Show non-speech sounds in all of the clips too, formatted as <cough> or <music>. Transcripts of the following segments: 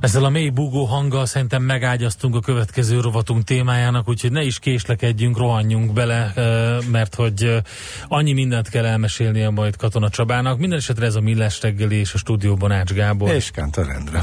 Ezzel a mély búgó hanggal szerintem megágyaztunk a következő rovatunk témájának, úgyhogy ne is késlekedjünk, rohanjunk bele, mert hogy annyi mindent kell elmesélnie majd Katona Csabának. Minden esetre ez a Millás reggeli és a stúdióban Ács Gábor. És Kántor Endre.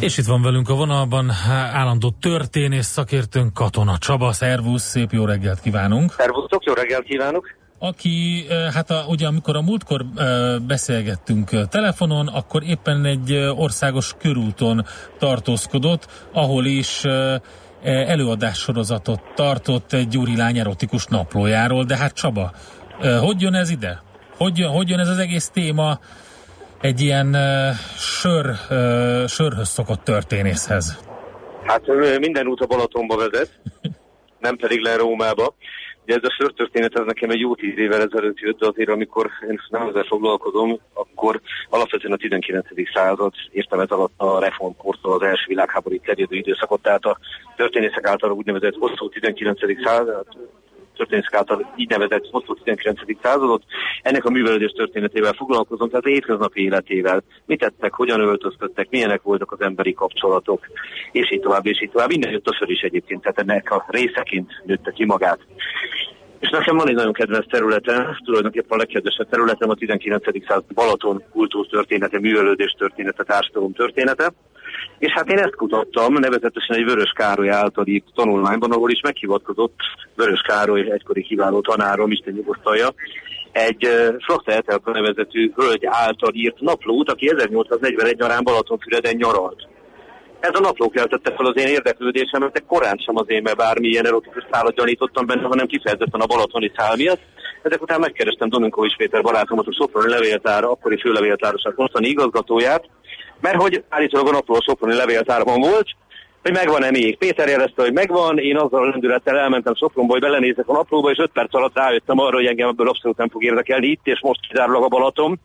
És itt van velünk a vonalban állandó történész szakértőnk Katona Csaba. Szervusz, szép jó reggelt kívánunk! Szervusztok, jó reggelt kívánok! Aki, hát a, ugye amikor a múltkor beszélgettünk telefonon, akkor éppen egy országos körúton tartózkodott, ahol is előadássorozatot tartott egy gyuri lány erotikus naplójáról, de hát Csaba, hogy jön ez ide? Hogy jön, hogy jön ez az egész téma egy ilyen uh, sör, uh, sörhöz szokott történészhez? Hát minden út a Balatonba vezet, <laughs> nem pedig le Rómába. Ugye ez a sörtörténet ez nekem egy jó tíz évvel ezelőtt jött, de azért amikor én nem ezzel foglalkozom, akkor alapvetően a 19. század értem ez alatt a reformkortól az első világháború terjedő időszakot, tehát a történészek által úgynevezett hosszú 19. század, történészek által így nevezett hosszú 19. századot. Ennek a művelődés történetével foglalkozom, tehát hétköznapi életével. Mit tettek, hogyan öltözködtek, milyenek voltak az emberi kapcsolatok, és így tovább, és így tovább. Minden jött a sör is egyébként, tehát ennek a részeként nőtte ki magát. És nekem van egy nagyon kedvenc területe, tulajdonképpen a legkedvesebb területem a 19. század Balaton kultúrtörténete, művelődés története, társadalom története. És hát én ezt kutattam, nevezetesen egy Vörös Károly általi tanulmányban, ahol is meghivatkozott Vörös Károly egykori kiváló tanárom, Isten nyugosztalja, egy uh, Frakta Etelka nevezetű hölgy által írt naplót, aki 1841 nyarán Balatonfüreden nyaralt. Ez a napló keltette fel az én érdeklődésemet, de korán sem az én, mert bármilyen erotikus szállat gyanítottam benne, hanem kifejezetten a balatoni szál miatt. Ezek után megkerestem Dominkovics Péter barátomat, a Soproni levéltár, akkori főlevéltárosak mostani igazgatóját, mert hogy állítólag a napló a Soproni levéltárban volt, hogy megvan-e még. Péter jelezte, hogy megvan, én azzal a lendülettel elmentem Sopronba, hogy belenézek a naplóba, és öt perc alatt rájöttem arra, hogy engem ebből abszolút nem fog érdekelni itt, és most kizárólag a Balaton.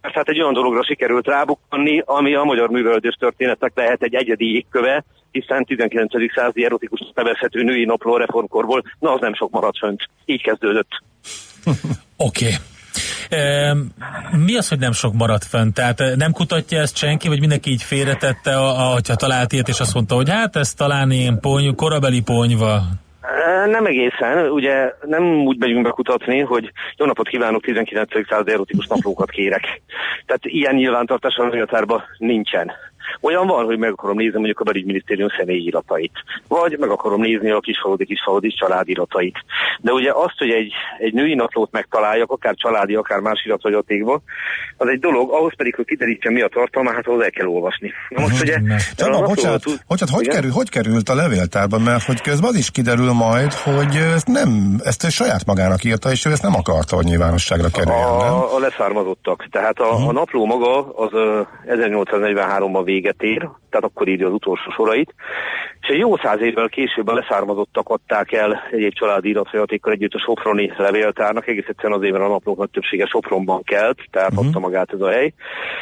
Mert hát egy olyan dologra sikerült rábukkanni, ami a magyar művelődés történetek lehet egy egyedi égköve, hiszen 19. századi erotikus nevezhető női napló reformkorból, na az nem sok maradt fönt. Így kezdődött. <laughs> Oké. Okay. Mi az, hogy nem sok maradt fent? Tehát nem kutatja ezt senki, vagy mindenki így félretette, hogyha talált ilyet, és azt mondta, hogy hát ez talán ilyen pony, korabeli ponyva. Nem egészen, ugye nem úgy megyünk bekutatni, hogy jó napot kívánok, 19. század erotikus naplókat kérek. Tehát ilyen nyilvántartás a nincsen. Olyan van, hogy meg akarom nézni mondjuk a belügyminisztérium személyi iratait, vagy meg akarom nézni a kisfaludi kisfaludi családiratait. De ugye azt, hogy egy, egy női naplót megtaláljak, akár családi, akár más irathagyatékban, az egy dolog, ahhoz pedig, hogy kiderítsem mi a tartalma, hát ahhoz el kell olvasni. Na most ugye... Csaba, bocsánat, tud... bocsánat hogy, kerül, hogy került a levéltárban, mert hogy közben az is kiderül majd, hogy ezt nem, ezt ő saját magának írta, és ő ezt nem akarta, hogy nyilvánosságra kerüljön, a, nem? A leszármazottak. Tehát a, uh-huh. a napló maga az uh, 1843-ban véget ér, tehát akkor írja az utolsó sorait, és egy jó száz évvel később a leszármazottak adták el egyéb családi iratfolyatékkal együtt a Soproni levéltárnak, egész egyszerűen azért, mert a naplók nagy többsége Sopronban kelt, tehát uh-huh. adta magát ez a hely.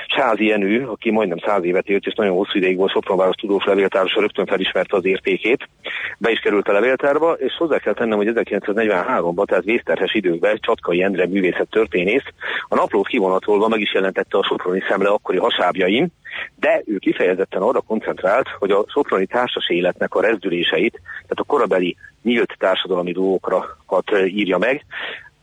Sázi Jenő, aki majdnem száz évet élt, és nagyon hosszú ideig volt Sopronváros tudós levéltárosa, rögtön felismerte az értékét, be is került a levéltárba, és hozzá kell tennem, hogy 1943-ban, tehát vészterhes időkben Csatkai Endre művészet történész a naplót kivonatolva meg is jelentette a Soproni szemle akkori hasábjain, de ő kifejezetten arra koncentrált, hogy a soproni társas életnek a rezdüléseit, tehát a korabeli nyílt társadalmi dolgokat írja meg,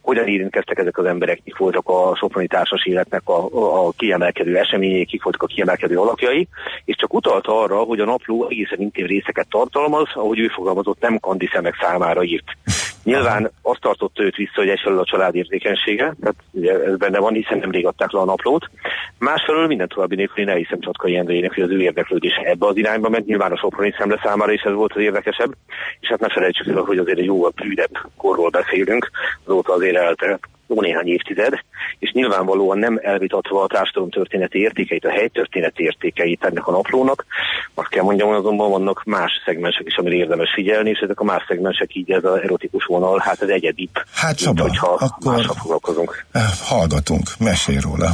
hogyan érintkeztek ezek az emberek, kik voltak a soproni társas életnek a, a kiemelkedő eseményei, kik voltak a kiemelkedő alakjai, és csak utalta arra, hogy a napló egészen intim részeket tartalmaz, ahogy ő fogalmazott, nem kandi szemek számára írt. Nyilván azt tartott őt vissza, hogy egyfelől a család érzékenysége, tehát ugye ez benne van, hiszen nemrég adták le a naplót. Másfelől minden további nélkül én elhiszem Csatkai Endrének, hogy az ő érdeklődés ebbe az irányba ment, nyilván a Soproni szemle számára is ez volt az érdekesebb, és hát ne felejtsük el, hogy azért egy jóval prűdebb korról beszélünk, azóta azért eltelt jó néhány évtized, és nyilvánvalóan nem elvitatva a társadalom történeti értékeit, a helytörténeti értékeit ennek a naplónak. Azt kell mondjam, azonban vannak más szegmensek is, amire érdemes figyelni, és ezek a más szegmensek így ez az erotikus vonal, hát ez egyedibb, hát Csaba, mint, hogyha akkor foglalkozunk. Eh, hallgatunk, mesélj róla.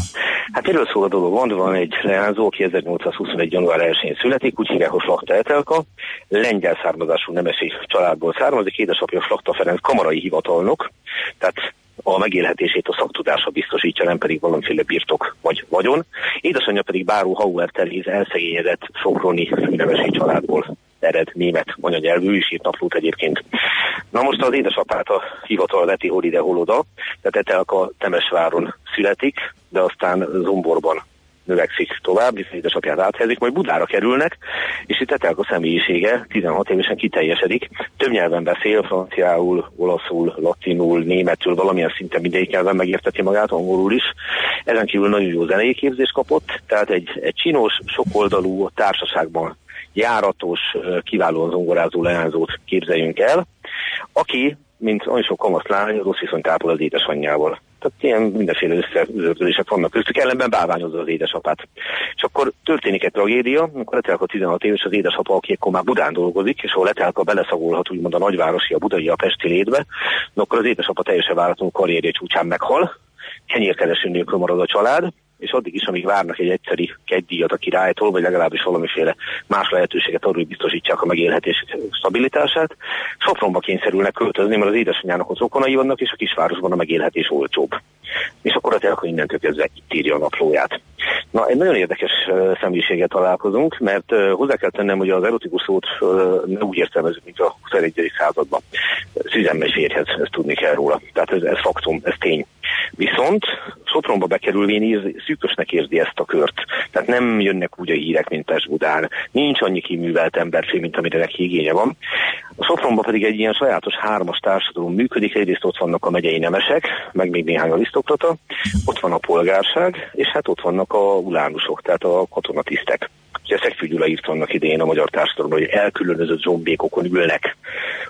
Hát erről szól a dolog. Van, van egy leányzó, aki 1821. január 1-én születik, úgy hívják, hogy Flachta Etelka, lengyel származású nemesi családból származik, édesapja Flachta Ferenc kamarai hivatalnok, tehát a megélhetését a szaktudása biztosítja, nem pedig valamiféle birtok vagy vagyon. Édesanyja pedig Báró Hauer Teréz elszegényedett Soproni nevesi családból ered német anyanyelvű, is írt naplót egyébként. Na most az édesapát a hivatal veti hol ide, hol oda, tehát Etelka Temesváron születik, de aztán Zomborban növekszik tovább, hiszen édesapját áthelyezik, majd Budára kerülnek, és itt a személyisége 16 évesen kiteljesedik. Több nyelven beszél, franciául, olaszul, latinul, németül, valamilyen szinten mindegyik nyelven megérteti magát, angolul is. Ezen kívül nagyon jó zenei képzést kapott, tehát egy, egy csinos, sokoldalú társaságban járatos, kiválóan zongorázó leányzót képzeljünk el, aki, mint olyan sok kamaszlány, rossz viszonyt ápol az édesanyjával. Tehát ilyen mindenféle összezördülések vannak köztük, ellenben báványozza az édesapát. És akkor történik egy tragédia, amikor Letelka 16 éves az édesapa, aki akkor már Budán dolgozik, és ahol Letelka beleszagolhat úgymond a nagyvárosi, a budai, a pesti létbe, akkor az édesapa teljesen váratlanul karrierje csúcsán meghal, kenyérkereső nélkül marad a család, és addig is, amíg várnak egy egyszeri kegydíjat a királytól, vagy legalábbis valamiféle más lehetőséget arra, hogy biztosítsák a megélhetés stabilitását, Sopronba kényszerülnek költözni, mert az édesanyjának az okonai vannak, és a kisvárosban a megélhetés olcsóbb. És akkor a hogy innentől kezdve itt írja a naplóját. Na, egy nagyon érdekes személyiséget találkozunk, mert hozzá kell tennem, hogy az erotikus szót ne úgy értelmezzük, mint a 21. században. Szüzemmel férjhez, ezt tudni kell róla. Tehát ez, ez faktum, ez tény. Viszont Sopronba bekerülvén ír, szűkösnek érzi ezt a kört. Tehát nem jönnek úgy a hírek, mint Pest-Budán. Nincs annyi kiművelt emberfé, mint amire neki igénye van. A Sopronban pedig egy ilyen sajátos hármas társadalom működik. Egyrészt ott vannak a megyei nemesek, meg még néhány arisztokrata, ott van a polgárság, és hát ott vannak a ulánusok, tehát a katonatisztek. Ugye Szegfű Gyula írt annak idején a magyar társadalomban, hogy elkülönözött zombékokon ülnek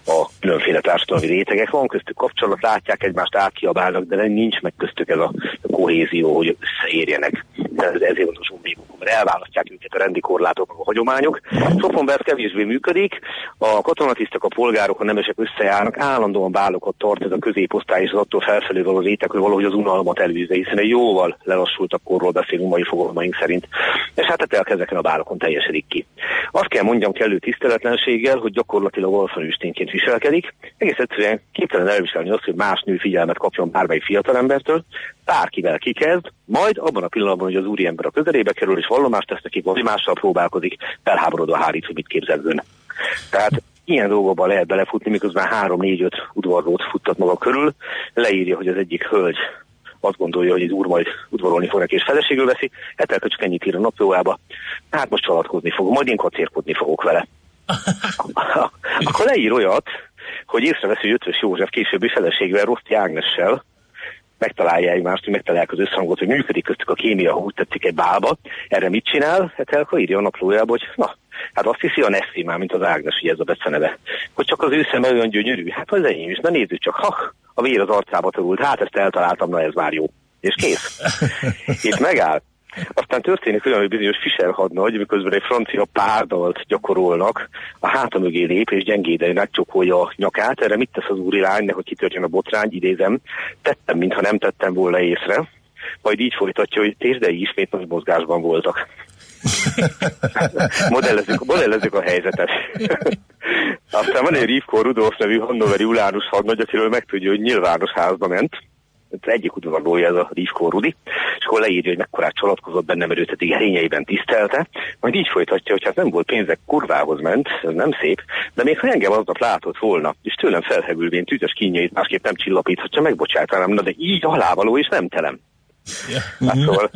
a különféle társadalmi rétegek. Van köztük kapcsolat, látják egymást, átkiabálnak, de nincs meg köztük ez a kohézió, hogy összeérjenek. Ez, ezért van a zombékokon, mert elválasztják őket rendi korlátok, a hagyományok. Ez kevésbé működik, a katonatisztek, a polgárok, a nemesek összejárnak, állandóan bálokat tart ez a középosztály, és az attól felfelé való réteg, hogy valahogy az unalmat elűzze, hiszen egy jóval lelassultabb korról beszélünk mai fogalmaink szerint. És hát ezeken a bálok határokon teljesedik ki. Azt kell mondjam kellő tiszteletlenséggel, hogy gyakorlatilag olfanőstényként viselkedik, egész egyszerűen képtelen elviselni azt, hogy más nő figyelmet kapjon bármely fiatalembertől, bárkivel kikezd, majd abban a pillanatban, hogy az úriember a közelébe kerül és vallomást tesz neki, vagy mással próbálkozik, felháborodva hárít, hogy mit képzel ön. Tehát ilyen dolgokban lehet belefutni, miközben három-négy-öt udvarlót futtat maga körül, leírja, hogy az egyik hölgy azt gondolja, hogy egy úr majd udvarolni fog neki, és feleségül veszi, Etelke csak ennyit ír a naplójába, hát most csalatkozni fog, majd én kacérkodni fogok vele. <laughs> Akkor leír olyat, hogy észreveszi, hogy Ötvös József későbbi feleségvel, Roszti Ágnessel, megtalálja egymást, hogy megtalálják az összhangot, hogy működik köztük a kémia, ha úgy tetszik egy bálba. Erre mit csinál? Etelka írja a naplójába, hogy na, Hát azt hiszi a Nessi már, mint az Ágnes, ugye ez a beceneve. Hogy csak az ő szeme olyan gyönyörű. Hát az enyém is, na nézzük csak, ha, a vér az arcába törült, hát ezt eltaláltam, na ez már jó. És kész. <laughs> Itt megáll. Aztán történik olyan, hogy bizonyos Fischer hadnagy, miközben egy francia párdalt gyakorolnak, a háta mögé lép és gyengéden megcsókolja a nyakát. Erre mit tesz az úri lány, hogy kitörjön a botrány, idézem, tettem, mintha nem tettem volna észre. Majd így folytatja, hogy tésdei ismét nagy mozgásban voltak. <laughs> modellezzük, modellezzük a helyzetet. <laughs> Aztán van egy Rivko Rudolf nevű Hannoveri Ulánus hadnagy, akiről megtudja, hogy nyilvános házba ment. Ez egyik udvarlója ez a Rivko Rudi, és akkor leírja, hogy mekkorát csalatkozott benne, mert őt eddig erényeiben tisztelte, majd így folytatja, hogy hát nem volt pénzek, kurvához ment, ez nem szép, de még ha engem aznap látott volna, és tőlem felhegülvén tűzes kínjait másképp nem csillapíthatja, megbocsátanám, na de így alávaló és nem telem. Ja. Hát, szóval,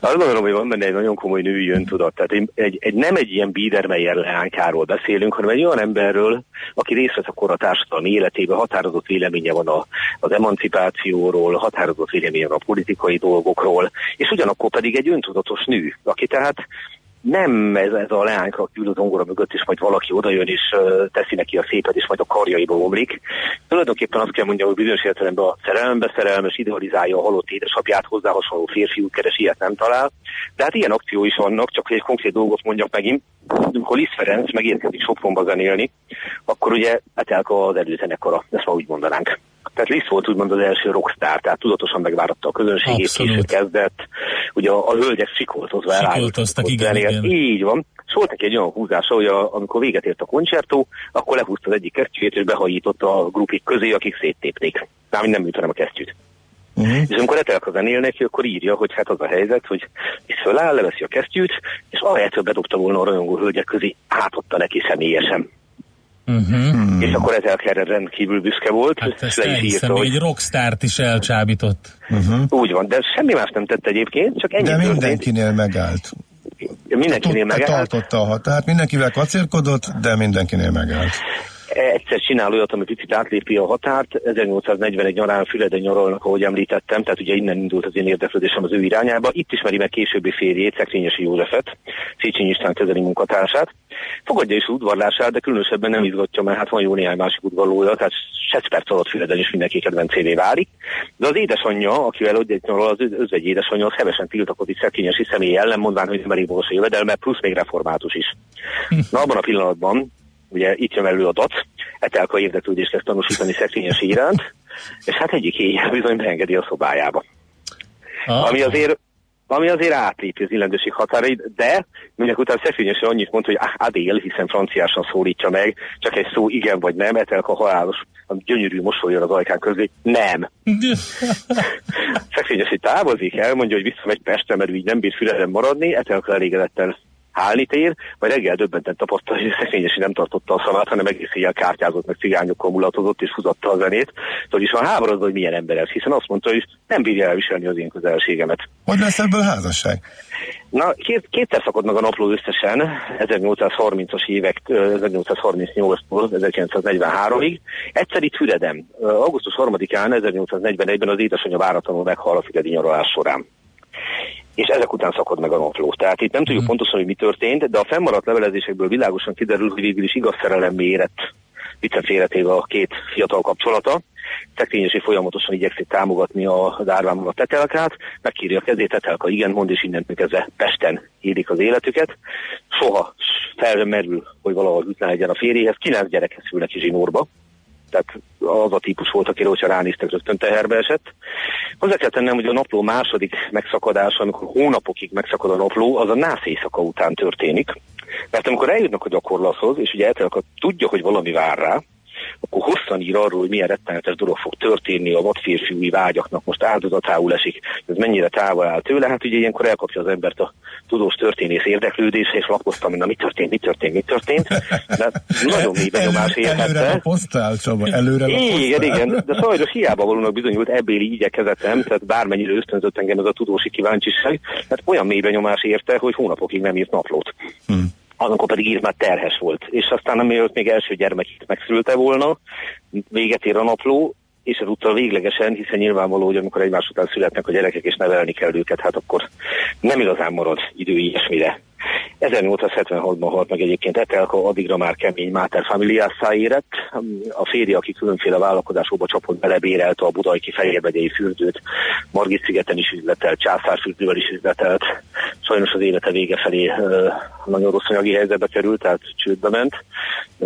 Azt gondolom, hogy van benne egy nagyon komoly női öntudat. Tehát egy, egy, nem egy ilyen Biedermeyer leánykáról beszélünk, hanem egy olyan emberről, aki részt vesz a kora társadalmi életében, határozott véleménye van a, az emancipációról, határozott véleménye van a politikai dolgokról, és ugyanakkor pedig egy öntudatos nő, aki tehát nem ez, ez a leányka ül az ongora mögött, és majd valaki odajön és teszi neki a szépet, és majd a karjaiba omlik. Tulajdonképpen azt kell mondjam, hogy bizonyos értelemben a szerelembe szerelmes idealizálja a halott édesapját, hozzá hasonló férfiút keres, ilyet nem talál. De hát ilyen akció is vannak, csak hogy egy konkrét dolgot mondjak megint. Amikor Liszt Ferenc megérkezik Sopronba zenélni, akkor ugye Etelka az előzenekara, ezt ma úgy mondanánk. Tehát Liszt volt úgymond az első rockstar, tehát tudatosan megváratta a közönségét, később kezdett, ugye a, a hölgyek sikoltozva Sikoltoztak, igen, igen. Így van. És volt neki egy olyan húzása, hogy a, amikor véget ért a koncertó, akkor lehúzta az egyik kesztyűjét, és behajította a grupik közé, akik széttépték. Nem, nem hanem a kesztyűt. Uh-huh. És amikor letelek a zenél neki, akkor írja, hogy hát az a helyzet, hogy itt föláll, leveszi a kesztyűt, és ahelyett, hogy bedobta volna a rajongó hölgyek közé, átotta neki személyesen. Uh-huh. És akkor ezzel erre rendkívül büszke volt. Hát ezt le is írta, hogy... egy rockstárt is elcsábított. Uh-huh. Úgy van, de semmi más nem tett egyébként, csak ennyi De mindenkinél történt. megállt. Mindenkinél megállt. Tartotta a határt, mindenkivel kacérkodott, de mindenkinél megállt egyszer csinál olyat, ami picit átlépi a határt. 1841 nyarán Füleden nyaralnak, ahogy említettem, tehát ugye innen indult az én érdeklődésem az ő irányába. Itt ismeri meg későbbi férjét, Szekrényesi Józsefet, Széchenyi István közeli munkatársát. Fogadja is udvarlását, de különösebben nem izgatja, mert hát van jó néhány másik udvarlója, tehát 6 perc alatt Füleden is mindenki kedvencévé válik. De az édesanyja, akivel egy nyaral, az özvegy édesanyja, az hevesen tiltakozik Szekrényesi személy ellen, mondván, hogy nem elég a jövedelme, plusz még református is. Na abban a pillanatban ugye itt jön elő a DAC, Etelka érdeklődést kezd tanúsítani szekrényes iránt, és hát egyik éjjel bizony beengedi a szobájába. Ah. Ami azért ami azért átlépi az illendőség határait, de mindek után szekrényesen annyit mond, hogy Adél, hiszen franciásan szólítja meg, csak egy szó igen vagy nem, Etelka halálos, a gyönyörű mosolyon az ajkán közé, nem. <laughs> Szekrényes távozik, elmondja, hogy visszamegy Pestre, mert így nem bír füleden maradni, Etelka elégedetten hálni tér, vagy reggel döbbenten tapasztalta, hogy szegényesi nem tartotta a szavát, hanem egész éjjel kártyázott, meg cigányokkal mulatozott, és húzatta a zenét. Tudod, is van háborodva, hogy milyen ember ez, hiszen azt mondta, hogy nem bírja elviselni az én közelségemet. Hogy lesz ebből házasság? Na, két, kétszer szakad meg a napló összesen, 1830-as évek, 1838-tól 1943-ig. Egyszer itt Füreden, augusztus 3-án 1841-ben az édesanyja váratlanul meghal a füredi nyaralás során és ezek után szakad meg a napló. Tehát itt nem tudjuk hmm. pontosan, hogy mi történt, de a fennmaradt levelezésekből világosan kiderül, hogy végül is igaz szerelem érett életével a két fiatal kapcsolata. Tekrényesi folyamatosan igyekszik támogatni a árvában a tetelkát, megkírja a kezét, tetelka igen mond, és innentől kezdve Pesten élik az életüket. Soha felmerül, hogy valahol ütlen legyen a férjéhez, kilenc gyerekhez szülnek ki zsinórba, tehát az a típus volt, akire, hogyha ránéztek, rögtön teherbe esett. Hozzá kell tennem, hogy a napló második megszakadása, amikor hónapokig megszakad a napló, az a nász éjszaka után történik. Mert amikor eljutnak a gyakorlathoz, és ugye eltelek, tudja, hogy valami vár rá, akkor hosszan ír arról, hogy milyen rettenetes dolog fog történni, a vadférfiúi vágyaknak most áldozatául esik, ez mennyire távol áll tőle, hát ugye ilyenkor elkapja az embert a tudós történész érdeklődése, és lakoztam, hogy na mi történt, mi történt, mi történt. De nagyon mély benyomás érhette. Előre lapoztál, Csaba, előre lapoztál. Igen, igen, de sajnos hiába valónak bizonyult ebbéli igyekezetem, tehát bármennyire ösztönzött engem ez a tudósi kíváncsiság, hát olyan mély benyomás érte, hogy hónapokig nem írt naplót. Hmm amikor pedig már terhes volt. És aztán amiatt még első gyermekét megszülte volna, véget ér a napló, és ezúttal véglegesen, hiszen nyilvánvaló, hogy amikor egymás után születnek a gyerekek, és nevelni kell őket, hát akkor nem igazán marad idő ilyesmire. 1876-ban halt meg egyébként Etelka, addigra már kemény Máter familiásszá érett. A férje, aki különféle vállalkozásokba csapott, belebérelte a budajki fehérbegyei fürdőt, Margit szigeten is üzletelt, császárfürdővel is üzletelt. Sajnos az élete vége felé nagyon rossz anyagi helyzetbe került, tehát csődbe ment.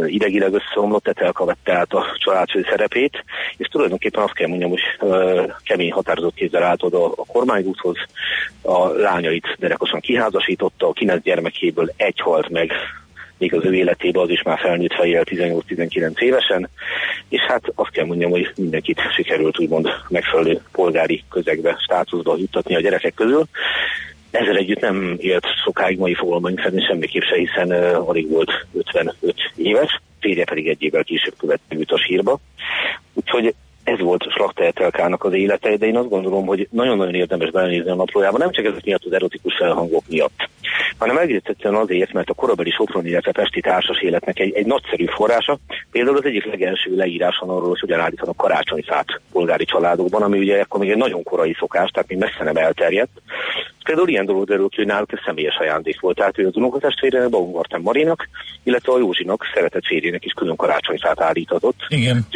Idegileg összeomlott, Etelka vette át a családfő szerepét, és tulajdonképpen azt kell mondjam, hogy kemény határozott kézzel állt oda a kormányúthoz, a lányait derekosan kiházasította, a kilenc gyermekéből egy halt meg még az ő életében az is már felnőtt fejjel 18-19 évesen, és hát azt kell mondjam, hogy mindenkit sikerült úgymond megfelelő polgári közegbe, státuszba juttatni a gyerekek közül. Ezzel együtt nem élt sokáig mai fogalmaink szerint semmiképp se, hiszen uh, alig volt 55 éves, férje pedig egy évvel később követte őt a sírba. Úgyhogy ez volt Slaktertelkának az élete, de én azt gondolom, hogy nagyon-nagyon érdemes belenézni a naplójában, nem csak ezek miatt az erotikus felhangok miatt, hanem egész egyszerűen azért, mert a korabeli Soproni, illetve Pesti társas életnek egy, egy nagyszerű forrása. Például az egyik legelső leíráson arról, hogy hogyan állítanak karácsonyfát polgári családokban, ami ugye akkor még egy nagyon korai szokás, tehát még messze nem elterjedt. Például ilyen dolog derül ki, hogy náluk ez személyes ajándék volt. Tehát ő az unokatestvérének, Baumgarten Marinak, illetve a Józsinak, szeretett férjének is külön karácsonyfát állítatott. Igen.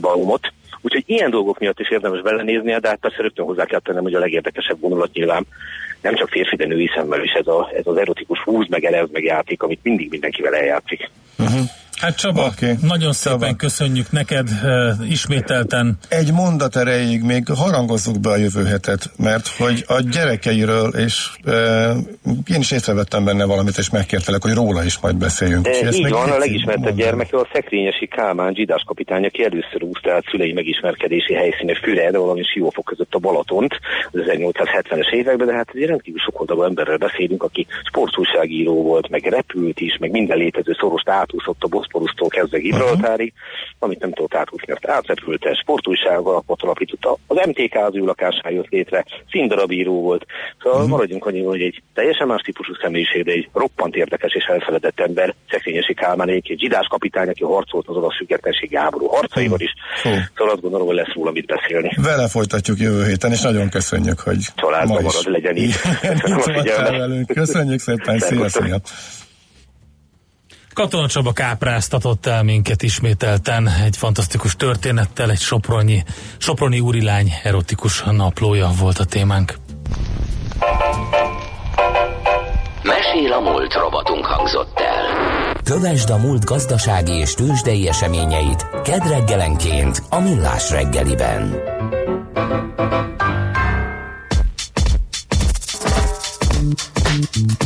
Baumot. Úgyhogy ilyen dolgok miatt is érdemes belenézni, de hát persze rögtön hozzá kell tennem, hogy a legérdekesebb vonulat nyilván nem csak férfi, de női szemmel is ez, a, ez az erotikus húz, meg elez, meg játék, amit mindig mindenkivel eljátszik. Uh-huh. Hát Csaba, okay. nagyon szépen Csaba. köszönjük neked uh, ismételten. Egy mondat erejéig még harangozzuk be a jövő hetet, mert hogy a gyerekeiről, és uh, én is észrevettem benne valamit, és megkértelek, hogy róla is majd beszéljünk. E, így van, a legismertebb gyermeke a Szekrényesi Kálmán zsidás kapitány, aki először úszta át szülei megismerkedési helyszíne Füre, de valami siófok között a Balatont az 1870-es években, de hát egy rendkívül sok oldalú emberrel beszélünk, aki sportúságíró volt, meg repült is, meg minden létező szorost átúszott a Boszporusztól kezdve Gibraltárig, uh-huh. amit nem tudott átúszni, mert átrepülte, sportújság alapot alapította, az MTK az ő lakásán jött létre, színdarabíró volt. Szóval uh-huh. maradjunk annyi, hogy egy teljesen más típusú személyiség, de egy roppant érdekes és elfeledett ember, Szekrényesi Kálmán egy zsidás kapitány, aki harcolt az orosz függetlenségi háború harcaival is. Uh-huh. Szóval azt gondolom, hogy lesz róla mit beszélni. Vele folytatjuk jövő héten, és nagyon köszönjük, hogy Családban marad, legyen így. <laughs> Köszönjük szépen, szia, szia. Katona Csaba kápráztatott el minket ismételten egy fantasztikus történettel, egy Soproni, Soproni úrilány erotikus naplója volt a témánk. Mesél a múlt robotunk hangzott el. Kövesd a múlt gazdasági és tőzsdei eseményeit kedd reggelenként a Millás reggeliben. Thank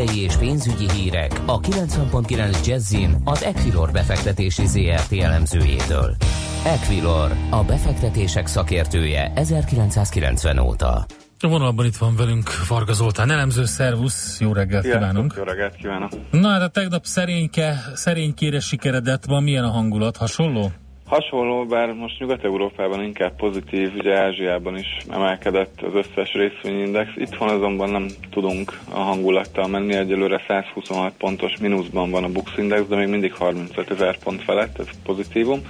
tőzsdei és pénzügyi hírek a 90.9 Jazzin az Equilor befektetési ZRT elemzőjétől. Equilor, a befektetések szakértője 1990 óta. A vonalban itt van velünk Varga Zoltán, elemző, szervusz, jó reggelt Sziasztok, kívánunk! Jó reggelt kívánok! Na hát a tegnap szerényke, szerénykére sikeredett van, milyen a hangulat? Hasonló? Hasonló, bár most Nyugat-Európában inkább pozitív, ugye Ázsiában is emelkedett az összes részvényindex. Itthon azonban nem tudunk a hangulattal menni, egyelőre 126 pontos mínuszban van a Bux Index, de még mindig 35 ezer pont felett, ez pozitívum.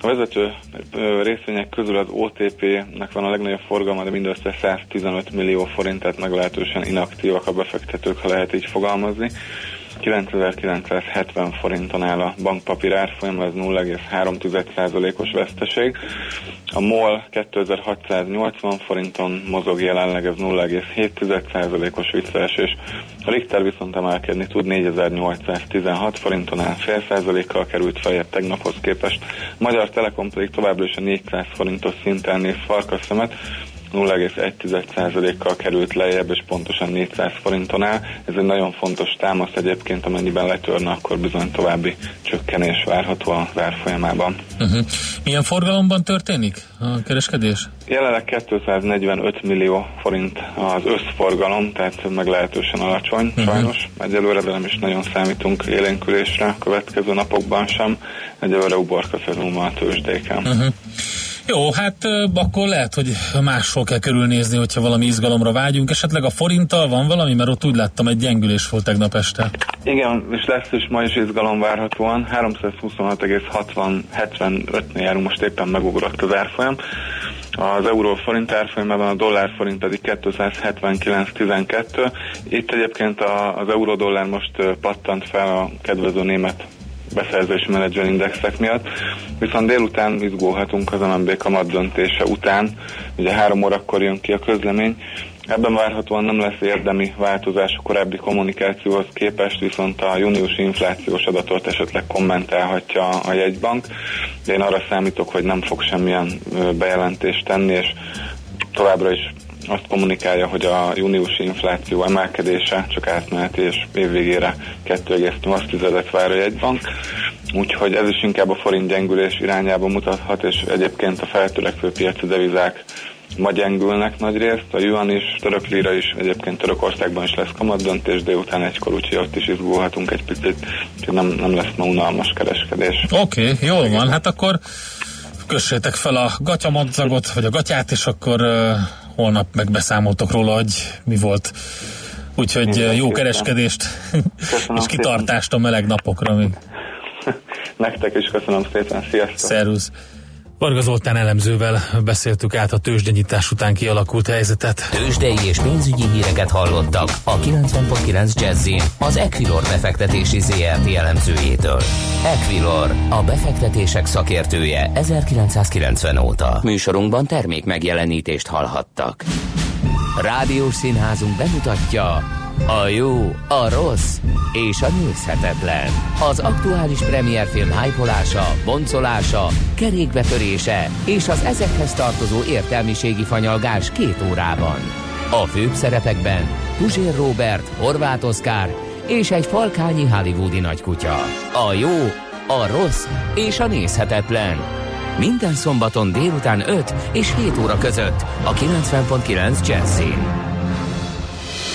A vezető részvények közül az OTP-nek van a legnagyobb forgalma, de mindössze 115 millió forint, tehát meglehetősen inaktívak a befektetők, ha lehet így fogalmazni. 9970 forinton áll a bankpapír árfolyam, ez 0,3%-os veszteség. A MOL 2680 forinton mozog jelenleg, ez 0,7%-os visszaesés. A Richter viszont emelkedni tud 4816 forinton áll, fél százalékkal került feljebb tegnaphoz képest. Magyar Telekom pedig továbbra is a 400 forintos szinten néz farkaszemet, 0,1%-kal került lejjebb, és pontosan 400 forinton áll. Ez egy nagyon fontos támasz egyébként, amennyiben letörne, akkor bizony további csökkenés várható a árfolyamában. Uh-huh. Milyen forgalomban történik a kereskedés? Jelenleg 245 millió forint az összforgalom, tehát meglehetősen alacsony, uh-huh. sajnos. Egyelőre, nem is nagyon számítunk élénkülésre a következő napokban sem. Egyelőre uborka szezon a tőzsdéken. Uh-huh. Jó, hát akkor lehet, hogy máshol kell körülnézni, hogyha valami izgalomra vágyunk. Esetleg a forinttal van valami, mert ott úgy láttam, egy gyengülés volt tegnap este. Igen, és lesz is ma is izgalom várhatóan. 326,60-75-nél járunk, most éppen megugrott az árfolyam. Az euró forint árfolyamában a dollár forint pedig 279,12. Itt egyébként az euró dollár most pattant fel a kedvező német beszerzési menedzser indexek miatt. Viszont délután izgulhatunk az MNB kamat döntése után, ugye három órakor jön ki a közlemény, Ebben várhatóan nem lesz érdemi változás a korábbi kommunikációhoz képest, viszont a júniusi inflációs adatot esetleg kommentálhatja a jegybank. De én arra számítok, hogy nem fog semmilyen bejelentést tenni, és továbbra is azt kommunikálja, hogy a júniusi infláció emelkedése csak átmeneti és évvégére 2,8-et vár a jegybank. Úgyhogy ez is inkább a forint gyengülés irányába mutathat, és egyébként a feltörekvő piaci devizák ma gyengülnek nagy részt, a yuan is, török lira is, egyébként Törökországban is lesz kamat döntés, délután egykor, úgyhogy ott is izgulhatunk egy picit, úgyhogy nem, nem lesz ma unalmas kereskedés. Oké, okay, jól van, hát akkor kössétek fel a gatyamadzagot, vagy a gatyát, és akkor holnap megbeszámoltok róla, hogy mi volt. Úgyhogy Minden jó kereskedést köszönöm és kitartást szépen. a meleg napokra még. Nektek is köszönöm szépen, sziasztok! Szervusz! Varga Zoltán elemzővel beszéltük át a tőzsdenyítás után kialakult helyzetet. Tőzsdei és pénzügyi híreket hallottak a 90.9 jazz az Equilor befektetési ZRT elemzőjétől. Equilor, a befektetések szakértője 1990 óta. Műsorunkban termék megjelenítést hallhattak. Rádiós színházunk bemutatja a jó, a rossz és a nézhetetlen. Az aktuális premierfilm hypolása, boncolása, kerékbetörése és az ezekhez tartozó értelmiségi fanyalgás két órában. A főbb szerepekben Puzsér Robert, Horváth Oszkár és egy falkányi hollywoodi nagykutya. A jó, a rossz és a nézhetetlen. Minden szombaton délután 5 és 7 óra között a 90.9 Jazzin.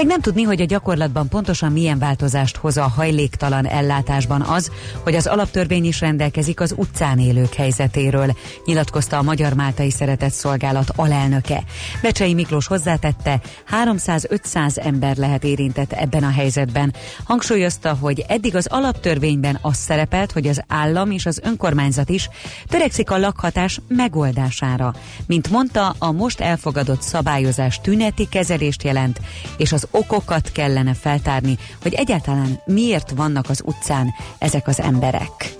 Még nem tudni, hogy a gyakorlatban pontosan milyen változást hoz a hajléktalan ellátásban az, hogy az alaptörvény is rendelkezik az utcán élők helyzetéről, nyilatkozta a Magyar Máltai Szeretett Szolgálat alelnöke. Becsei Miklós hozzátette, 300-500 ember lehet érintett ebben a helyzetben. Hangsúlyozta, hogy eddig az alaptörvényben az szerepelt, hogy az állam és az önkormányzat is törekszik a lakhatás megoldására. Mint mondta, a most elfogadott szabályozás tüneti kezelést jelent, és az okokat kellene feltárni, hogy egyáltalán miért vannak az utcán ezek az emberek.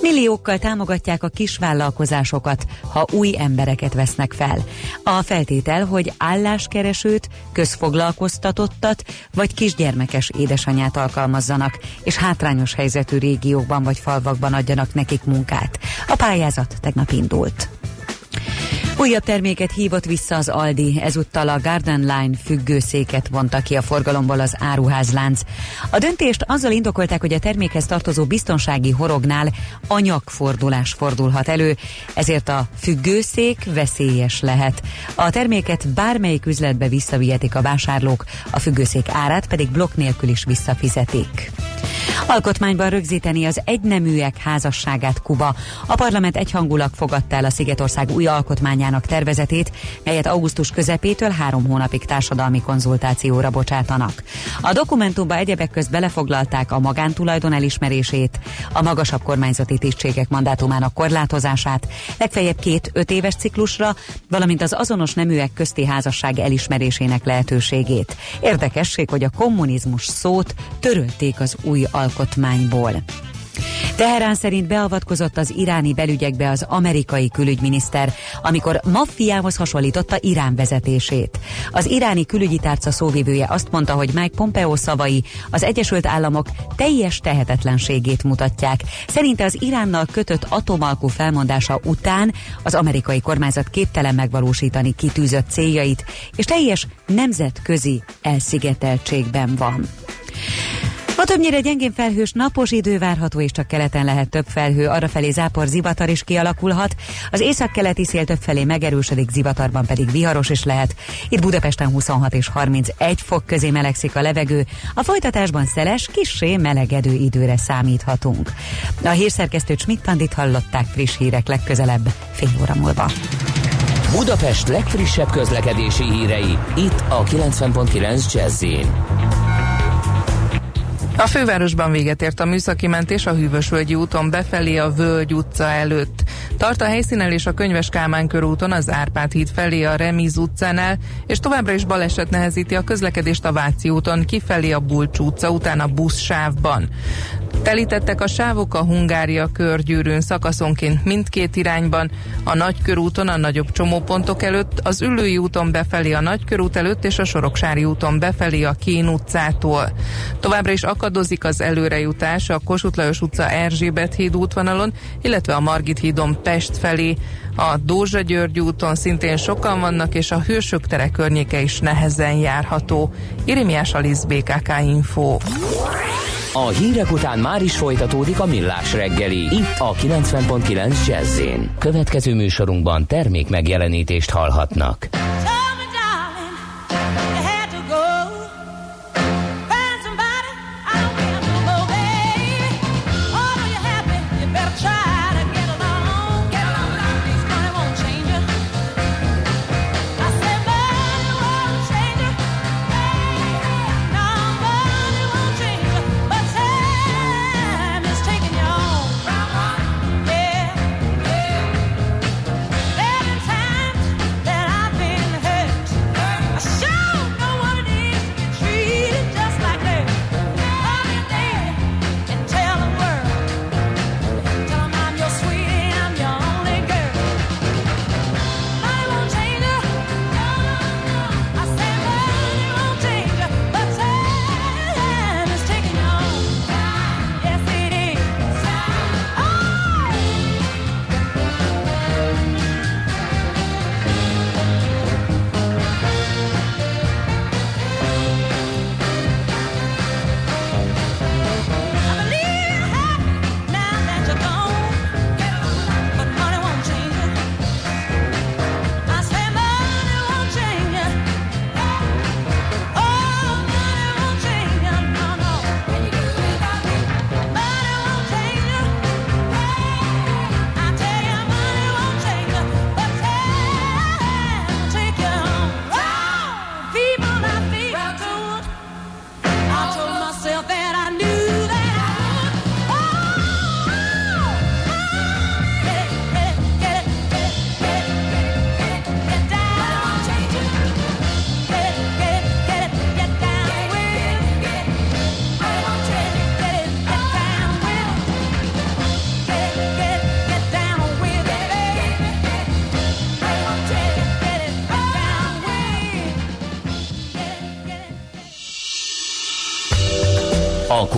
Milliókkal támogatják a kisvállalkozásokat, ha új embereket vesznek fel. A feltétel, hogy álláskeresőt, közfoglalkoztatottat vagy kisgyermekes édesanyát alkalmazzanak, és hátrányos helyzetű régiókban vagy falvakban adjanak nekik munkát. A pályázat tegnap indult. Újabb terméket hívott vissza az Aldi, ezúttal a Garden Line függőszéket vonta ki a forgalomból az áruházlánc. A döntést azzal indokolták, hogy a termékhez tartozó biztonsági horognál anyagfordulás fordulhat elő, ezért a függőszék veszélyes lehet. A terméket bármelyik üzletbe visszavihetik a vásárlók, a függőszék árát pedig blokk nélkül is visszafizetik. Alkotmányban rögzíteni az egyneműek házasságát Kuba. A parlament egyhangulag fogadta el a Szigetország új alkotmányának tervezetét, melyet augusztus közepétől három hónapig társadalmi konzultációra bocsátanak. A dokumentumba egyebek közt belefoglalták a magántulajdon elismerését, a magasabb kormányzati tisztségek mandátumának korlátozását, legfeljebb két öt éves ciklusra, valamint az azonos neműek közti házasság elismerésének lehetőségét. Érdekesség, hogy a kommunizmus szót törölték az új alkotmányból. Teherán szerint beavatkozott az iráni belügyekbe az amerikai külügyminiszter, amikor maffiához hasonlította Irán vezetését. Az iráni külügyi tárca szóvivője azt mondta, hogy Mike Pompeo szavai az Egyesült Államok teljes tehetetlenségét mutatják. Szerinte az Iránnal kötött atomalkú felmondása után az amerikai kormányzat képtelen megvalósítani kitűzött céljait, és teljes nemzetközi elszigeteltségben van. Többnyire gyengén felhős napos idő várható, és csak keleten lehet több felhő, arrafelé zápor zivatar is kialakulhat. Az északkeleti szél többfelé megerősödik, zivatarban pedig viharos is lehet. Itt Budapesten 26 és 31 fok közé melegszik a levegő, a folytatásban szeles, kissé melegedő időre számíthatunk. A hírszerkesztő Csmittandit hallották friss hírek legközelebb, fél óra múlva. Budapest legfrissebb közlekedési hírei, itt a 90.9 jazz a fővárosban véget ért a műszaki mentés a Hűvösvölgyi úton befelé a Völgy utca előtt. Tart a helyszínelés a Könyves Kálmán körúton az Árpád híd felé a Remiz utcánál, és továbbra is baleset nehezíti a közlekedést a Váci úton kifelé a Bulcs utca után a buszsávban. Telítettek a sávok a Hungária körgyűrűn szakaszonként mindkét irányban, a Nagykörúton a nagyobb csomópontok előtt, az Üllői úton befelé a Nagykörút előtt és a Soroksári úton befelé a Kén utcától. Továbbra is akadozik az előrejutás a Kossuth Lajos utca Erzsébet híd útvonalon, illetve a Margit hídon Pest felé, a Dózsa György úton szintén sokan vannak, és a Hősök tere környéke is nehezen járható. Irimiás Alisz BKK Info. A hírek után már is folytatódik a millás reggeli. Itt a 90.9 jazz Következő műsorunkban termék megjelenítést hallhatnak.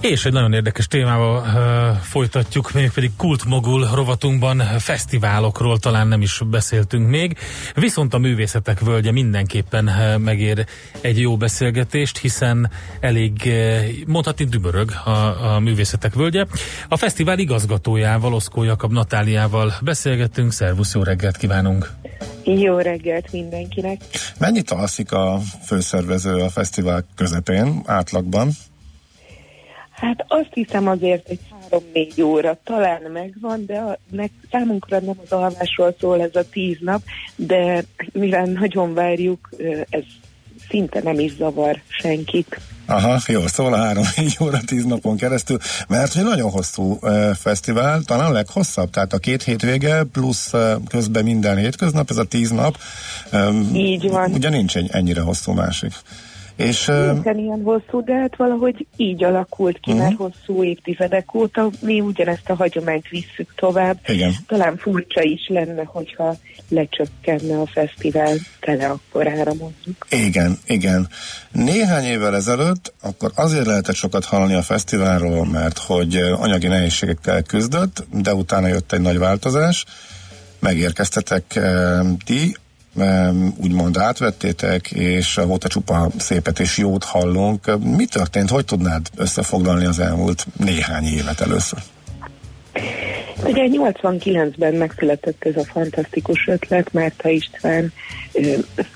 És egy nagyon érdekes témával uh, folytatjuk, még pedig kultmogul rovatunkban fesztiválokról talán nem is beszéltünk még, viszont a művészetek völgye mindenképpen uh, megér egy jó beszélgetést, hiszen elég uh, mondhatni dübörög a, a művészetek völgye. A fesztivál igazgatójával, Oszkó Jakab Natáliával beszélgettünk, szervusz, jó reggelt kívánunk! Jó reggelt mindenkinek! Mennyit alszik a főszervező a fesztivál közepén átlagban? Hát azt hiszem azért egy három-négy óra talán megvan, de a, meg, számunkra nem az alvásról szól ez a tíz nap, de mivel nagyon várjuk, ez szinte nem is zavar senkit. Aha, jó, szól a három négy óra tíz napon keresztül, mert hogy nagyon hosszú uh, fesztivál, talán a leghosszabb, tehát a két hétvége plusz uh, közben minden hétköznap, ez a tíz nap. Um, Így van. Ugye nincs ennyire hosszú másik. És, Nincsen ilyen hosszú, de hát valahogy így alakult ki, uh-huh. mert hosszú évtizedek óta mi ugyanezt a hagyományt visszük tovább. Igen. Talán furcsa is lenne, hogyha lecsökkenne a fesztivál tele akkorára mondjuk. Igen, igen. Néhány évvel ezelőtt akkor azért lehetett sokat hallani a fesztiválról, mert hogy anyagi nehézségekkel küzdött, de utána jött egy nagy változás. Megérkeztetek eh, ti, úgymond átvettétek, és volt a csupa szépet és jót hallunk. Mi történt? Hogy tudnád összefoglalni az elmúlt néhány évet először? Ugye 89-ben megszületett ez a fantasztikus ötlet Márta István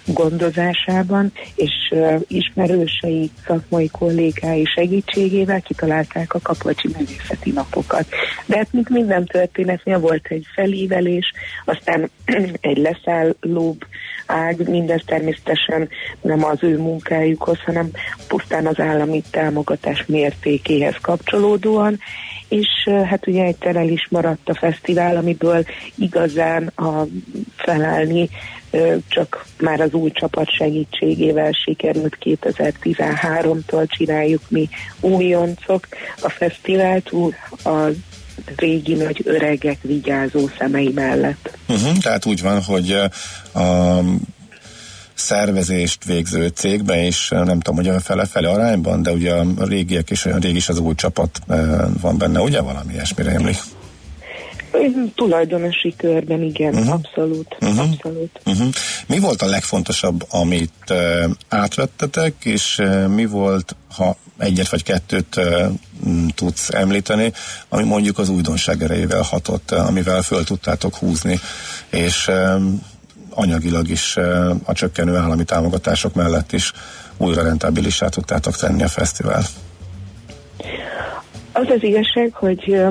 gondozásában, és ismerősei, szakmai kollégái segítségével kitalálták a Kapolcsi Művészeti Napokat. De hát mint minden történetnél volt egy felívelés, aztán <clears throat> egy leszállóbb ág, mindez természetesen nem az ő munkájukhoz, hanem pusztán az állami támogatás mértékéhez kapcsolódóan, és hát ugye egy el is maradt a fesztivál, amiből igazán a felállni csak már az új csapat segítségével sikerült 2013-tól csináljuk mi újoncok a fesztivált a régi nagy öregek vigyázó szemei mellett. Uh-huh, tehát úgy van, hogy a szervezést végző cégbe, és nem tudom, hogy a fele-fele arányban, de ugye a régiek és olyan régi is az új csapat van benne, ugye valami ilyesmire emlik? Tulajdonosi körben, igen, uh-huh. abszolút. Uh-huh. abszolút. Uh-huh. Mi volt a legfontosabb, amit uh, átvettetek, és uh, mi volt, ha egyet vagy kettőt uh, tudsz említeni, ami mondjuk az újdonság erejével hatott, uh, amivel föl tudtátok húzni, és uh, anyagilag is a csökkenő állami támogatások mellett is újra rentabilisá tudtátok tenni a fesztivál. Az az igazság, hogy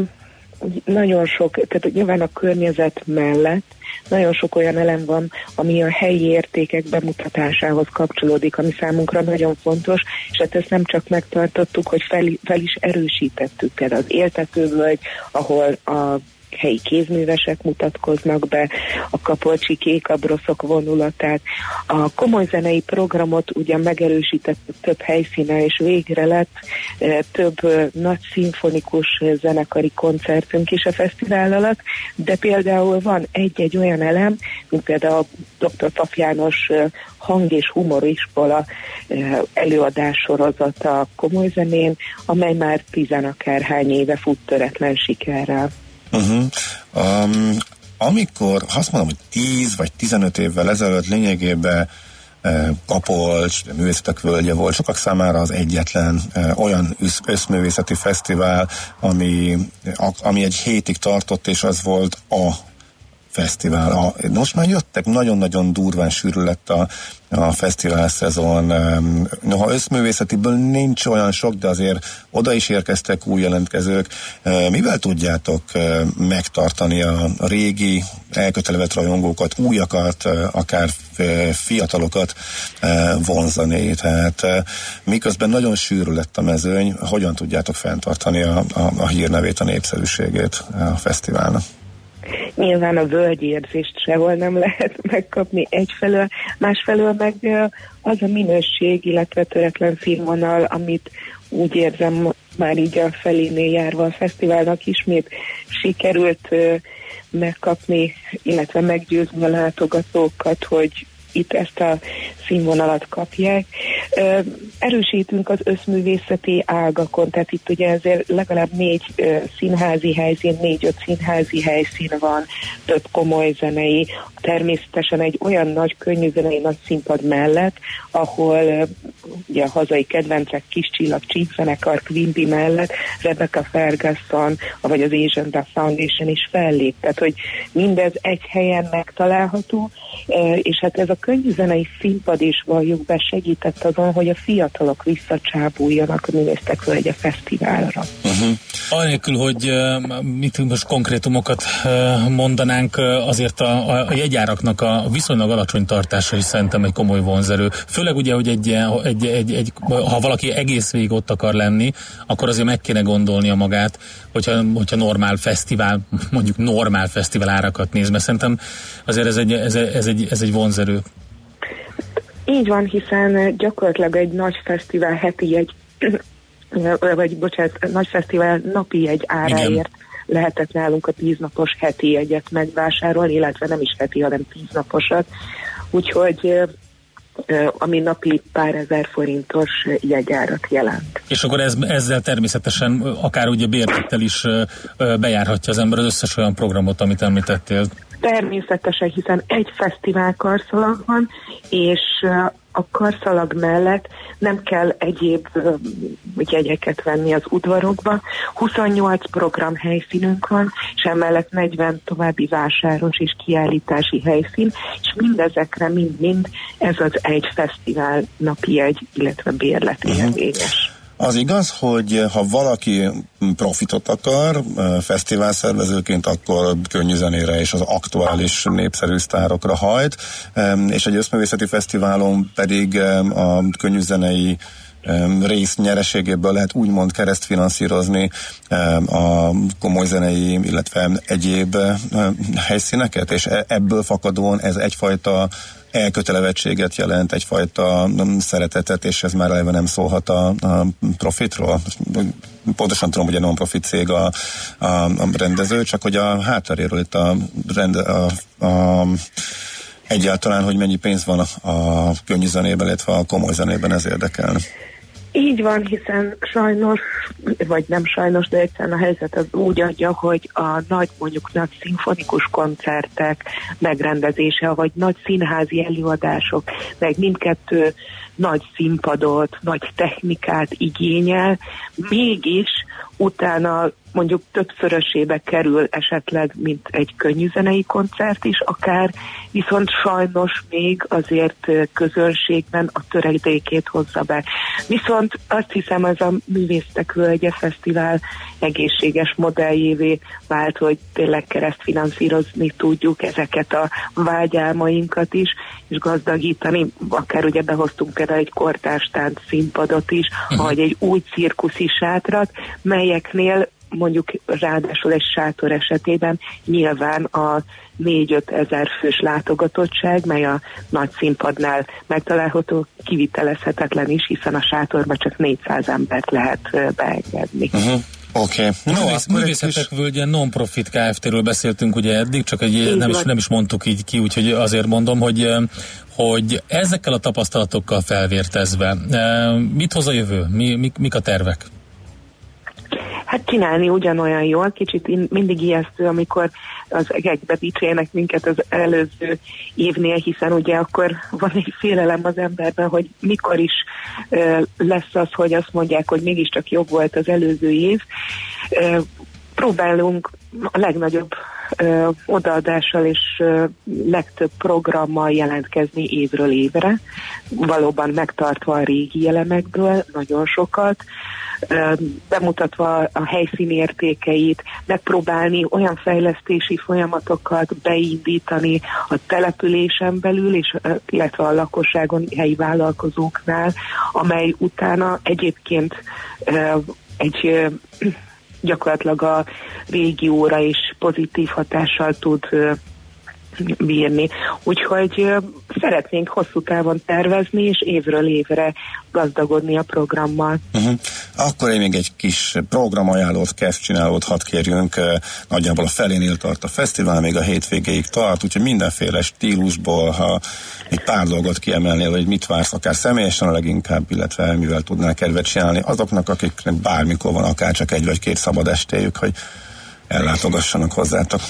nagyon sok, tehát nyilván a környezet mellett nagyon sok olyan elem van, ami a helyi értékek bemutatásához kapcsolódik, ami számunkra nagyon fontos, és hát ezt nem csak megtartottuk, hogy fel, fel is erősítettük például az éltetővölgy, ahol a helyi kézművesek mutatkoznak be, a Kapolcsi Kékabroszok vonulatát. A komoly zenei programot ugyan megerősített több helyszínen, és végre lett e, több e, nagy szimfonikus zenekari koncertünk is a fesztivál alatt, de például van egy-egy olyan elem, mint például a dr. Pap János e, hang- és humoriskola előadás sorozata komoly zenén, amely már tizenakárhány éve fut töretlen sikerrel. Uh-huh. Um, amikor, azt mondom, hogy 10 vagy 15 évvel ezelőtt lényegében e, Kapolcs, Művészetek Völgye volt sokak számára az egyetlen e, olyan összművészeti fesztivál, ami, ami egy hétig tartott, és az volt a fesztivál. A, most már jöttek, nagyon-nagyon durván sűrű lett a, a fesztivál szezon. Noha összművészetiből nincs olyan sok, de azért oda is érkeztek új jelentkezők. Mivel tudjátok megtartani a, régi elkötelezett rajongókat, újakat, akár fiatalokat vonzani? Tehát miközben nagyon sűrű lett a mezőny, hogyan tudjátok fenntartani a, a, a hírnevét, a népszerűségét a fesztiválnak? Nyilván a völgyérzést sehol nem lehet <laughs> megkapni egyfelől, másfelől meg az a minőség, illetve töretlen színvonal, amit úgy érzem már így a felénél járva a fesztiválnak ismét sikerült megkapni, illetve meggyőzni a látogatókat, hogy itt ezt a színvonalat kapják. Erősítünk az összművészeti ágakon, tehát itt ugye ezért legalább négy színházi helyszín, négy-öt színházi helyszín van, több komoly zenei, természetesen egy olyan nagy könnyűzenei nagy színpad mellett, ahol ugye a hazai kedvencek Kis Csillag Csíkzenekar, Quimby mellett Rebecca Ferguson, vagy az Asian Dub Foundation is fellép. Tehát, hogy mindez egy helyen megtalálható, és hát ez a könnyűzenei színpad is valljuk be segített azon, hogy a fiatalok visszacsábuljanak a Művésztek Völgye Fesztiválra. Uh-huh. Anélkül, hogy uh, mit most konkrétumokat uh, mondanánk, uh, azért a, a, a jegyáraknak a viszonylag alacsony tartása is szerintem egy komoly vonzerő. Főleg ugye, hogy egy, egy, egy, egy, ha valaki egész végig ott akar lenni, akkor azért meg kéne gondolnia magát, hogyha, hogyha normál fesztivál, mondjuk normál fesztivál árakat néz, mert szerintem azért ez egy, ez, ez egy, ez egy vonzerő. Így van, hiszen gyakorlatilag egy nagy fesztivál heti egy, <clears throat> vagy bocsánat, nagy fesztivál napi egy áráért Igen. lehetett nálunk a tíznapos heti jegyet megvásárolni, illetve nem is heti, hanem tíznaposat. Úgyhogy ami napi pár ezer forintos jegyárat jelent. És akkor ez, ezzel természetesen akár ugye bérlettel is bejárhatja az ember az összes olyan programot, amit említettél. Természetesen, hiszen egy fesztivál karszalag van, és a karszalag mellett nem kell egyéb jegyeket venni az udvarokba. 28 program helyszínünk van, és emellett 40 további vásáros és kiállítási helyszín, és mindezekre mind-mind ez az egy fesztivál napi egy, illetve bérlet mhm. érvényes. Az igaz, hogy ha valaki profitot akar fesztiválszervezőként, akkor könnyű zenére és az aktuális népszerű sztárokra hajt, és egy összművészeti fesztiválon pedig a könnyűzenei rész nyereségéből lehet úgymond keresztfinanszírozni a komoly zenei, illetve egyéb helyszíneket, és e-, ebből fakadóan ez egyfajta elkötelevettséget jelent, egyfajta szeretetet, és ez már eleve nem szólhat a, a profitról. Pontosan tudom, hogy a non-profit cég a, a, a rendező, csak hogy a hátteréről itt a, rende, a, a egyáltalán, hogy mennyi pénz van a, a könnyű zenében, illetve a komoly zenében, ez érdekel. Így van, hiszen sajnos, vagy nem sajnos, de egyszerűen a helyzet az úgy adja, hogy a nagy, mondjuk nagy szimfonikus koncertek megrendezése, vagy nagy színházi előadások, meg mindkettő nagy színpadot, nagy technikát igényel, mégis utána mondjuk többszörösébe kerül esetleg, mint egy könnyűzenei koncert is akár, viszont sajnos még azért közönségben a töredékét hozza be. Viszont azt hiszem, ez a Művésztek Völgye Fesztivál egészséges modelljévé vált, hogy tényleg keresztfinanszírozni tudjuk ezeket a vágyálmainkat is, és gazdagítani, akár ugye behoztunk erre egy kortárstánc színpadot is, uh-huh. vagy egy új cirkuszi sátrat, melyeknél mondjuk ráadásul egy sátor esetében nyilván a 4-5 ezer fős látogatottság, mely a nagy színpadnál megtalálható, kivitelezhetetlen is, hiszen a sátorban csak 400 embert lehet beengedni. Uh-huh. Oké. Okay. No, Művész, művészetek is... völgye non-profit Kft-ről beszéltünk ugye eddig, csak egy, nem, is, nem is mondtuk így ki, úgyhogy azért mondom, hogy hogy ezekkel a tapasztalatokkal felvértezve, mit hoz a jövő? Mi, mik, mik a tervek? Hát csinálni ugyanolyan jól, kicsit mindig ijesztő, amikor az egekbe dicsérnek minket az előző évnél, hiszen ugye akkor van egy félelem az emberben, hogy mikor is lesz az, hogy azt mondják, hogy mégiscsak jobb volt az előző év. Próbálunk a legnagyobb ö, odaadással és ö, legtöbb programmal jelentkezni évről évre, valóban megtartva a régi elemekből nagyon sokat, bemutatva a helyszín értékeit, megpróbálni olyan fejlesztési folyamatokat beindítani a településen belül, és, illetve a lakosságon, helyi vállalkozóknál, amely utána egyébként egy gyakorlatilag a régióra is pozitív hatással tud bírni. Úgyhogy szeretnénk hosszú távon tervezni, és évről évre gazdagodni a programmal. Uh-huh. Akkor én még egy kis programajánlót, kezdcsinálót hadd kérjünk. Nagyjából a felénél tart a fesztivál, még a hétvégéig tart, úgyhogy mindenféle stílusból, ha egy pár dolgot kiemelnél, hogy mit vársz, akár személyesen a leginkább, illetve mivel tudnál kedvet csinálni azoknak, akiknek bármikor van akár csak egy vagy két szabad estéjük, hogy ellátogassanak hozzátok.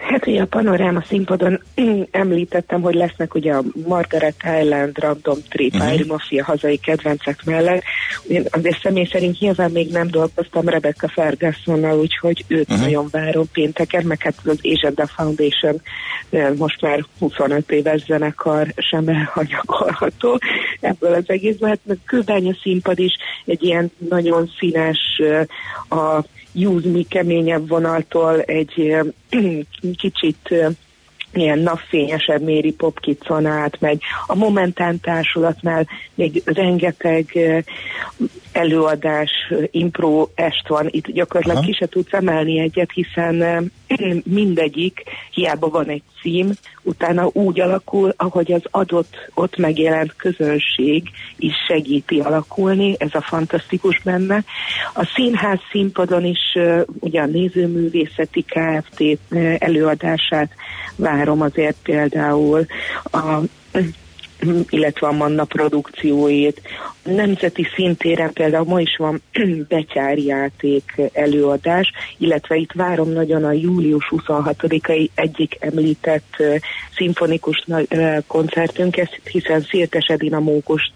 Hát ugye a panoráma színpadon <clears throat> említettem, hogy lesznek ugye a Margaret Island, Random Trip, uh-huh. Iron Mafia hazai kedvencek mellett. Ugye azért személy szerint nyilván még nem dolgoztam Rebecca Fergusonnal, úgyhogy őt uh-huh. nagyon várom pénteken, meg hát az Agenda Foundation most már 25 éves zenekar sem elhanyagolható ebből az egészből. Hát a kőbánya színpad is egy ilyen nagyon színes a Me keményebb vonaltól egy <clears throat> kicsit ilyen napfényesebb Méri Popkicson át megy. A Momentán társulatnál még rengeteg előadás, impro est van. Itt gyakorlatilag Aha. ki se tudsz emelni egyet, hiszen <clears throat> mindegyik, hiába van egy cím, utána úgy alakul, ahogy az adott ott megjelent közönség is segíti alakulni, ez a fantasztikus benne. A színház színpadon is ugye a nézőművészeti Kft. előadását várom azért például a illetve a Manna produkcióét. Nemzeti szintéren például ma is van <clears throat> betyárjáték előadás, illetve itt várom nagyon a július 26-ai egyik említett szimfonikus koncertünket, hiszen Szirtes Edina Mókust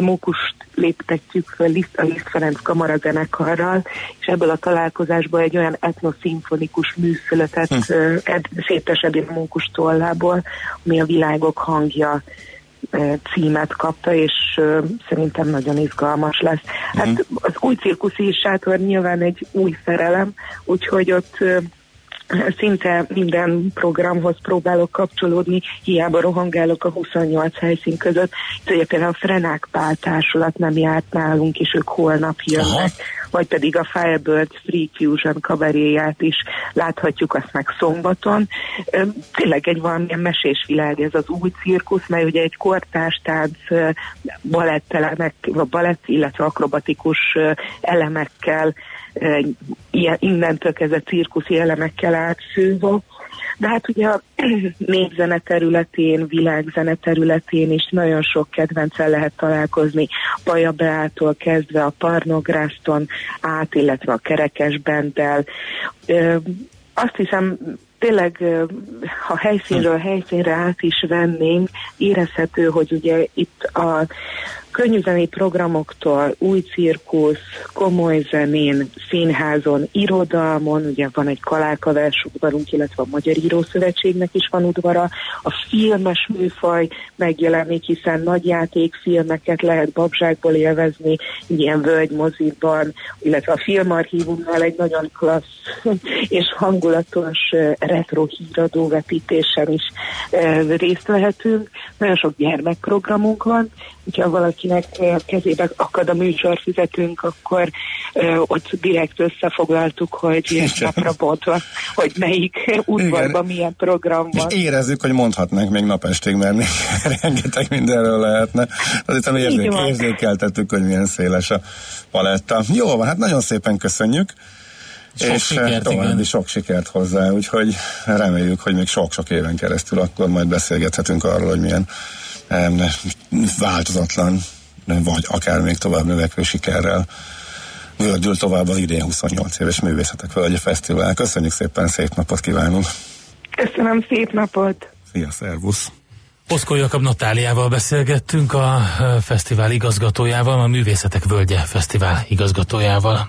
Mókust léptetjük föl Liszt, a Liszt Ferenc kamarazenekarral, és ebből a találkozásból egy olyan etnoszimfonikus mű született hm. Ed, Szétes Mókus tollából, ami a világok hangja címet kapta, és szerintem nagyon izgalmas lesz. Hát uh-huh. az új cirkuszi sátor nyilván egy új szerelem, úgyhogy ott szinte minden programhoz próbálok kapcsolódni, hiába rohangálok a 28 helyszín között. Ugye például a Frenák Pál társulat nem járt nálunk, és ők holnap jönnek. Aha vagy pedig a Firebird Free Fusion kabaréját is láthatjuk azt meg szombaton. Tényleg egy valamilyen mesés világ ez az új cirkusz, mely ugye egy kortárs tánc balettelemek, balett, illetve akrobatikus elemekkel innentől kezdve cirkuszi elemekkel átszőve. De hát ugye a <clears throat> népzene területén, világzene területén is nagyon sok kedvencel lehet találkozni. Baja Beától kezdve a Parnográszton át, illetve a Kerekes Bendel. Azt hiszem, tényleg, ha helyszínről helyszínre át is vennénk, érezhető, hogy ugye itt a könnyűzenei programoktól, új cirkusz, komoly zenén, színházon, irodalmon, ugye van egy kalálkavers udvarunk, illetve a Magyar Írószövetségnek is van udvara, a filmes műfaj megjelenik, hiszen nagy játékfilmeket lehet babzsákból élvezni, ilyen völgymoziban, illetve a filmarchívumnál egy nagyon klassz <laughs> és hangulatos retro híradó vetítésen is részt vehetünk. Nagyon sok gyermekprogramunk van, hogyha valakinek kezébe akad a műsorfizetünk, akkor ott direkt összefoglaltuk, hogy napra bontva, hogy melyik udvarban milyen program van. És érezzük, hogy mondhatnánk még napestig, mert még <laughs> rengeteg mindenről lehetne. Azért érzék, érzékeltettük, hogy milyen széles a paletta. Jó van, hát nagyon szépen köszönjük. Sok és sikert, további igen. sok sikert hozzá, úgyhogy reméljük, hogy még sok-sok éven keresztül akkor majd beszélgethetünk arról, hogy milyen változatlan, vagy akár még tovább növekvő sikerrel vördül tovább az idén 28 éves Művészetek Völgye Fesztivál. Köszönjük szépen, szép napot kívánunk! Köszönöm, szép napot! Szia, szervusz! Oszkó Jakab Natáliával beszélgettünk a fesztivál igazgatójával, a Művészetek Völgye Fesztivál igazgatójával.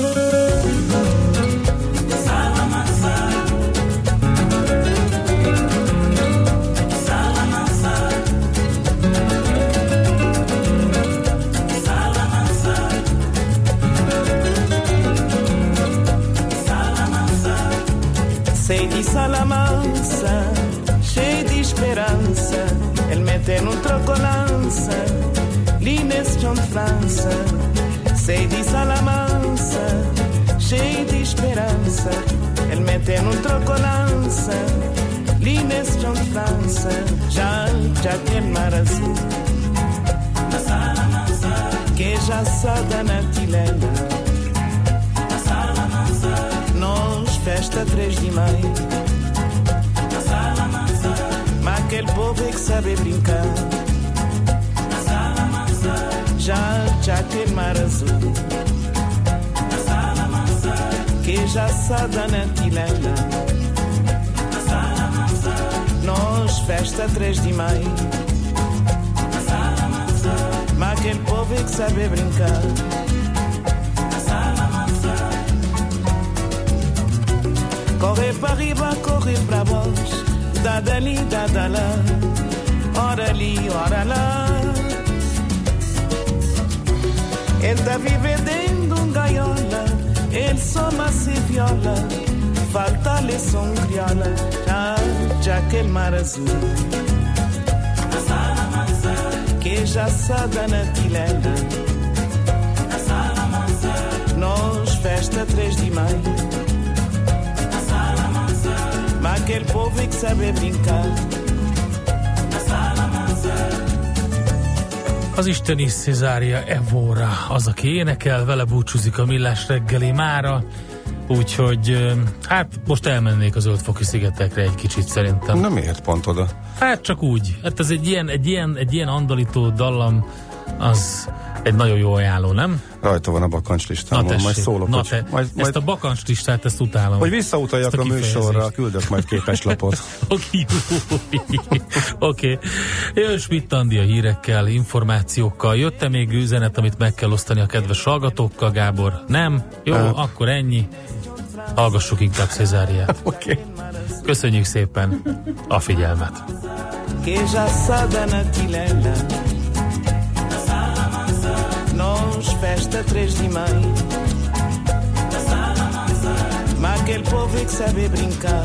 Seiti Salama esperança. Ele mete num trocolança, Lines de França, sei de salamança, cheio de esperança. Ele mete num trocolança, Lines de França, já, já tem mar azul. Que já sada na tilena. Festa 3 de maio. Mas aquele povo é que sabe brincar. Já, já tem mar azul. Que já sada na tilena. Nós, festa 3 de maio. Mas aquele povo é que sabe brincar. Corre para riba, corre para baixo. Da dali, da da lá. Ora ali, ora lá. Ele tá vivendo dentro de um gaiola. Ele soma se viola. Falta lição crioula. Já, já aquele mar azul. Que já sada na tilena. Nós, festa 3 de maio. Aquele povo é que sabe brincar. Az isteni Cezária Evora az, aki énekel, vele búcsúzik a millás reggeli mára, úgyhogy hát most elmennék az Zöldfoki szigetekre egy kicsit szerintem. Na miért pont oda? Hát csak úgy. Hát ez egy ilyen, egy ilyen, egy ilyen andalító dallam, az egy nagyon jó ajánló, nem? Rajta van a bakancs Na listámon, majd tessék, szólok, na te, majd, ezt majd, a bakancs listát, ezt utálom. hogy visszautaljak ezt a a műsorra, küldök majd képeslapot. <laughs> Oké. Oké. Jön Schmidt Andi a hírekkel, információkkal. Jött-e még üzenet, amit meg kell osztani a kedves hallgatókkal, Gábor? Nem? Jó, Nem. akkor ennyi. Hallgassuk inkább Cezáriát. <laughs> Oké. Köszönjük szépen a figyelmet. Nós, festa 3 de maio. Mas aquele povo é que sabe brincar.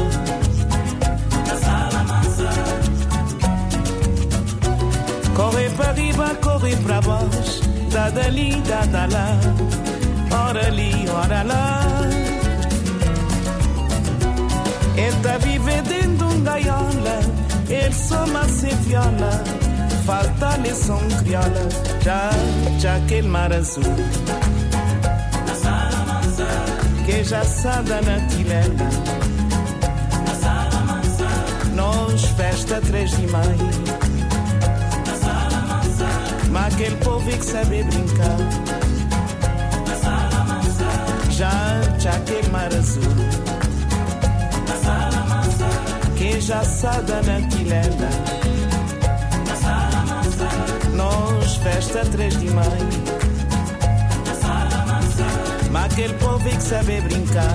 Corre para riba, corre para baixo. Da dali, da da lá. Ora ali, ora lá. Ele tá vivendo de um gaiola. Ele soma se viola. Falta lição crioula. Já, já aquele mar azul. Já sada na tilena. Nós, festa 3 de maio. Mas aquele povo que sabe brincar. Já, já aquele mar azul. Já sada na tilena. Festa 3 de maio. Mas aquele povo é que sabe brincar.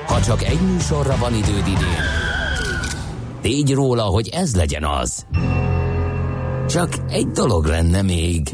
Ha csak egy műsorra van időd idén, tégy róla, hogy ez legyen az. Csak egy dolog lenne még.